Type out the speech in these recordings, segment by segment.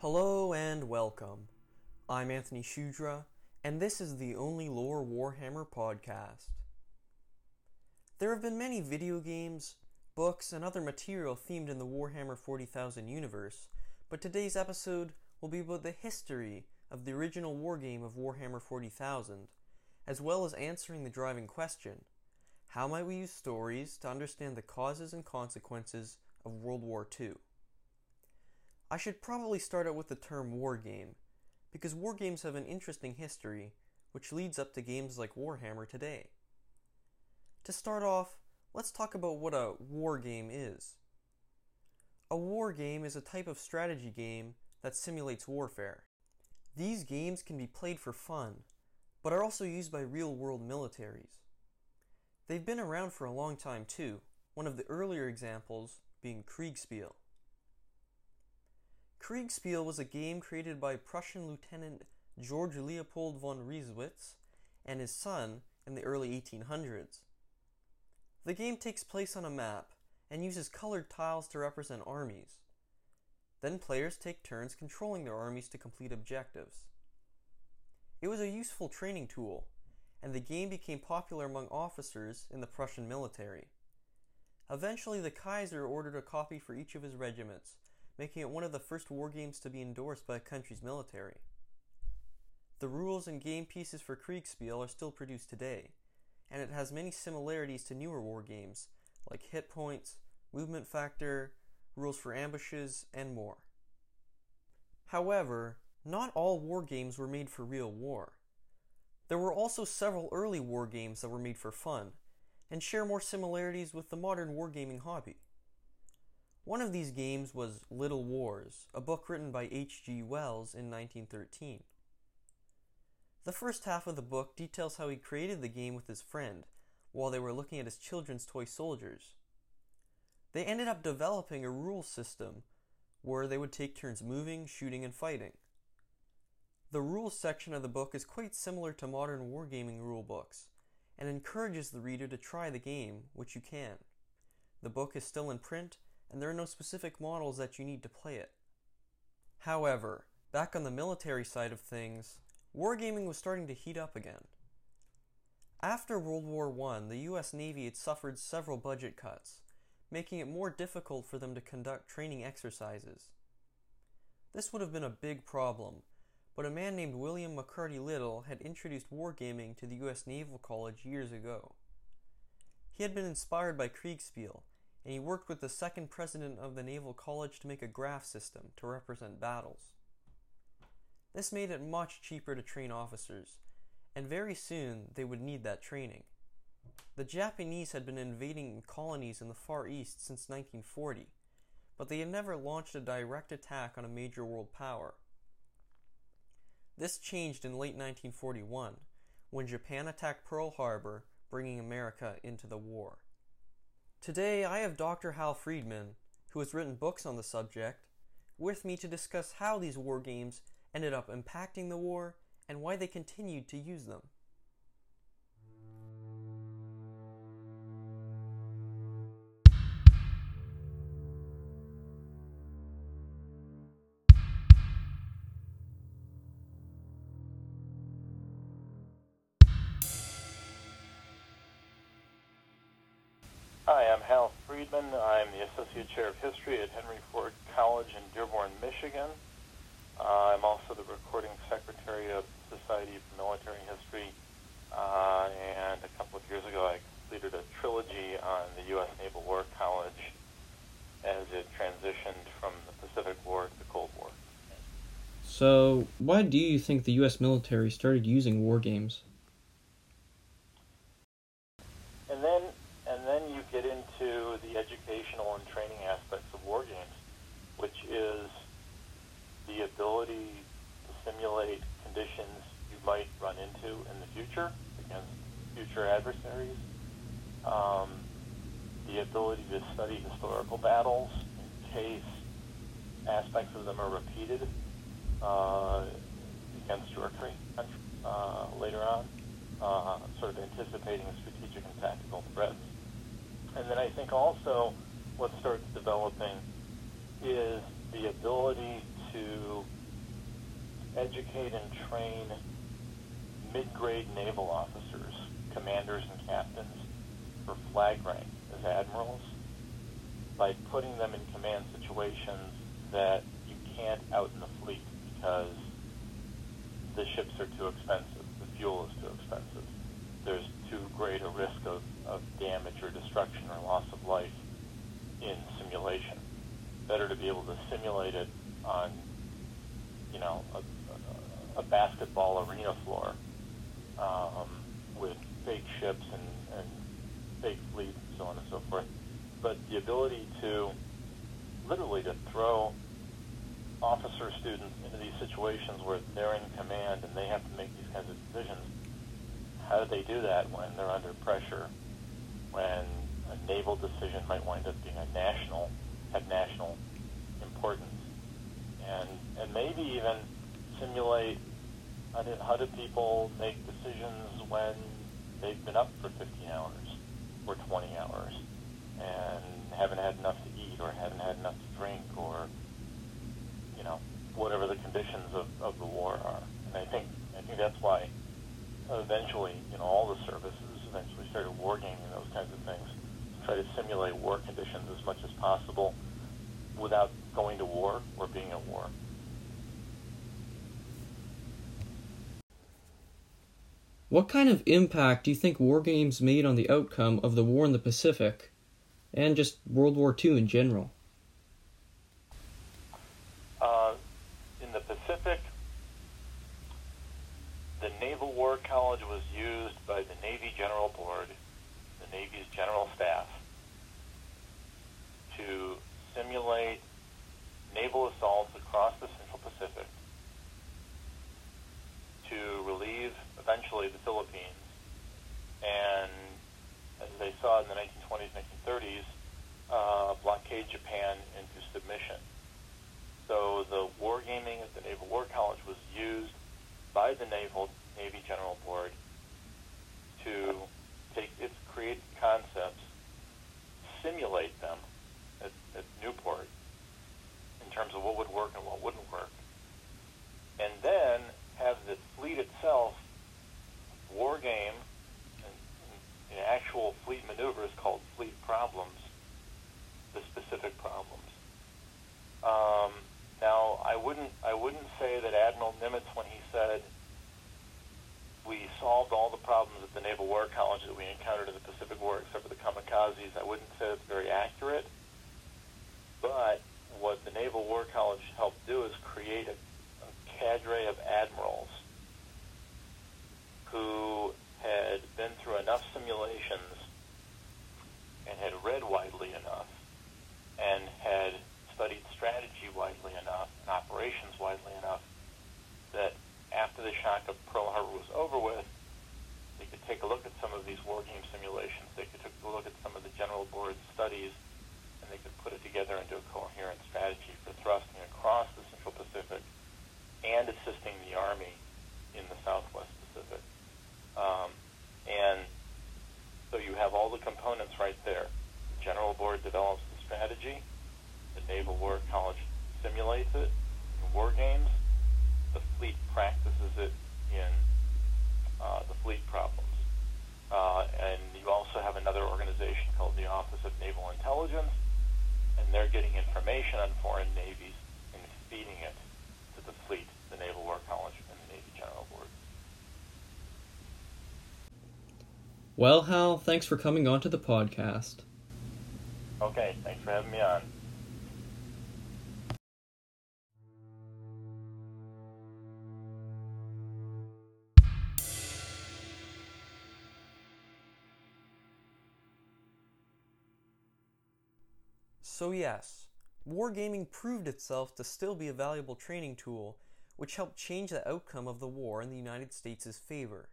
Hello and welcome. I'm Anthony Shudra, and this is the Only Lore Warhammer podcast. There have been many video games, books, and other material themed in the Warhammer 40,000 universe, but today's episode will be about the history of the original wargame of Warhammer 40,000, as well as answering the driving question how might we use stories to understand the causes and consequences of World War II? I should probably start out with the term wargame, because wargames have an interesting history, which leads up to games like Warhammer today. To start off, let's talk about what a wargame is. A wargame is a type of strategy game that simulates warfare. These games can be played for fun, but are also used by real world militaries. They've been around for a long time too, one of the earlier examples being Kriegspiel. Kriegspiel was a game created by Prussian Lieutenant George Leopold von Reiswitz and his son in the early 1800s. The game takes place on a map and uses colored tiles to represent armies. Then players take turns controlling their armies to complete objectives. It was a useful training tool and the game became popular among officers in the Prussian military. Eventually, the Kaiser ordered a copy for each of his regiments, making it one of the first war games to be endorsed by a country's military. The rules and game pieces for Kriegspiel are still produced today, and it has many similarities to newer war games, like hit points, movement factor, rules for ambushes, and more. However, not all war games were made for real war. There were also several early war games that were made for fun, and share more similarities with the modern wargaming hobby. One of these games was Little Wars, a book written by H.G. Wells in 1913. The first half of the book details how he created the game with his friend while they were looking at his children's toy soldiers. They ended up developing a rule system where they would take turns moving, shooting, and fighting. The rules section of the book is quite similar to modern wargaming rulebooks and encourages the reader to try the game, which you can. The book is still in print, and there are no specific models that you need to play it. However, back on the military side of things, wargaming was starting to heat up again. After World War I, the US Navy had suffered several budget cuts, making it more difficult for them to conduct training exercises. This would have been a big problem but a man named William McCarty Little had introduced wargaming to the U.S. Naval College years ago. He had been inspired by Kriegspiel, and he worked with the second president of the Naval College to make a graph system to represent battles. This made it much cheaper to train officers, and very soon they would need that training. The Japanese had been invading colonies in the Far East since 1940, but they had never launched a direct attack on a major world power. This changed in late 1941 when Japan attacked Pearl Harbor, bringing America into the war. Today, I have Dr. Hal Friedman, who has written books on the subject, with me to discuss how these war games ended up impacting the war and why they continued to use them. Hi, I'm Hal Friedman. I'm the Associate Chair of History at Henry Ford College in Dearborn, Michigan. Uh, I'm also the Recording Secretary of the Society for Military History. Uh, and a couple of years ago, I completed a trilogy on the U.S. Naval War College as it transitioned from the Pacific War to the Cold War. So, why do you think the U.S. military started using war games? ability to simulate conditions you might run into in the future against future adversaries, um, the ability to study historical battles in case aspects of them are repeated uh, against your country uh, later on, uh, sort of anticipating strategic and tactical threats. And then I think also what starts developing is the ability to educate and train mid-grade naval officers, commanders and captains for flag rank as admirals by putting them in command situations that you can't out in the fleet because the ships are too expensive, the fuel is too expensive. There's too great a risk of, of damage or destruction or loss of life in simulation. Better to be able to simulate it on, you know, a, a basketball arena floor um, fake ships and, and fake fleets and so on and so forth. But the ability to literally to throw officer students into these situations where they're in command and they have to make these kinds of decisions. How do they do that when they're under pressure? When a naval decision might wind up being a national, have national importance, and and maybe even simulate how do, how do people make decisions when they've been up for 15 hours or 20 hours and haven't had enough to eat or haven't had enough to drink or you know whatever the conditions of, of the war are. And I think I think that's why eventually you know all the services eventually started wargaming and those kinds of things to try to simulate war conditions as much as possible without going to war or being at war. What kind of impact do you think war games made on the outcome of the war in the Pacific and just World War II in general? Uh, in the Pacific, the Naval War College was used by the Navy General Board, the Navy's general staff, to simulate naval assaults across the Central Pacific to relieve eventually the Philippines and as they saw in the 1920s, 1930s, uh, blockade Japan into submission. So the wargaming at the Naval War College was used by the Naval Navy General Board to take its created concepts, simulate them at, at Newport in terms of what would work and what wouldn't work, and then have the fleet itself war game and, and actual fleet maneuvers called fleet problems, the specific problems. Um, now, I wouldn't I wouldn't say that Admiral Nimitz, when he said we solved all the problems at the Naval War that we encountered in the Pacific War, except for the kamikazes, I wouldn't say it's very accurate. But what the Naval War College helped do is create a, a cadre of admirals who had been through enough simulations and had read widely enough and had studied strategy widely enough and operations widely enough that after the shock of Pearl Harbor was over with, they could take a look at some of these war game simulations. They could take a look at some of the General Board's studies, and they could put it together into a coherent strategy for thrusting across the Central Pacific and assisting the Army in the Southwest Pacific. Um, and so you have all the components right there. The General Board develops the strategy. The Naval War College simulates it in war games. The fleet practices it in uh, the fleet problems. Uh, and you also have another organization called the Office of Naval Intelligence, and they're getting information on foreign navies and feeding it to the fleet, the Naval War College, and the Navy General Board. Well, Hal, thanks for coming on to the podcast. Okay, thanks for having me on. So, yes, wargaming proved itself to still be a valuable training tool, which helped change the outcome of the war in the United States' favor.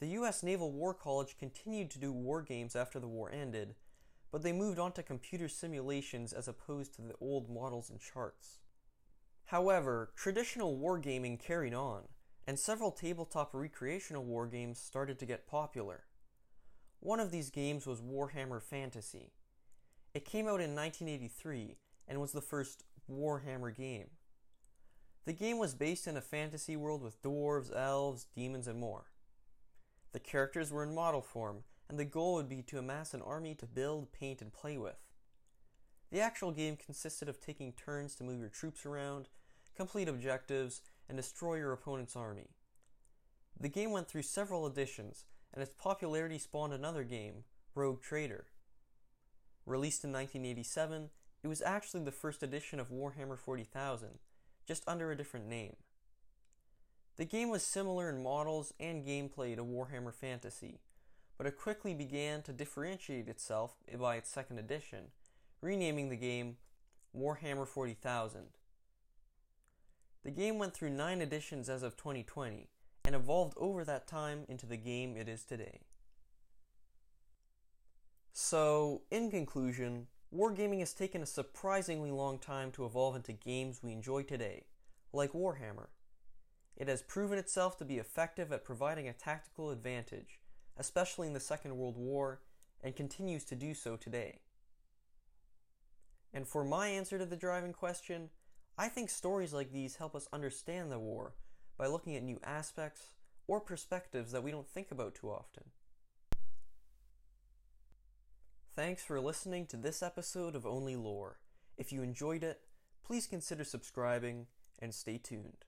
The U.S. Naval War College continued to do war games after the war ended, but they moved on to computer simulations as opposed to the old models and charts. However, traditional wargaming carried on, and several tabletop recreational wargames started to get popular. One of these games was Warhammer Fantasy. It came out in 1983 and was the first Warhammer game. The game was based in a fantasy world with dwarves, elves, demons, and more. The characters were in model form, and the goal would be to amass an army to build, paint, and play with. The actual game consisted of taking turns to move your troops around, complete objectives, and destroy your opponent's army. The game went through several editions, and its popularity spawned another game, Rogue Trader. Released in 1987, it was actually the first edition of Warhammer 40,000, just under a different name. The game was similar in models and gameplay to Warhammer Fantasy, but it quickly began to differentiate itself by its second edition, renaming the game Warhammer 40,000. The game went through nine editions as of 2020 and evolved over that time into the game it is today. So, in conclusion, wargaming has taken a surprisingly long time to evolve into games we enjoy today, like Warhammer. It has proven itself to be effective at providing a tactical advantage, especially in the Second World War, and continues to do so today. And for my answer to the driving question, I think stories like these help us understand the war by looking at new aspects or perspectives that we don't think about too often. Thanks for listening to this episode of Only Lore. If you enjoyed it, please consider subscribing and stay tuned.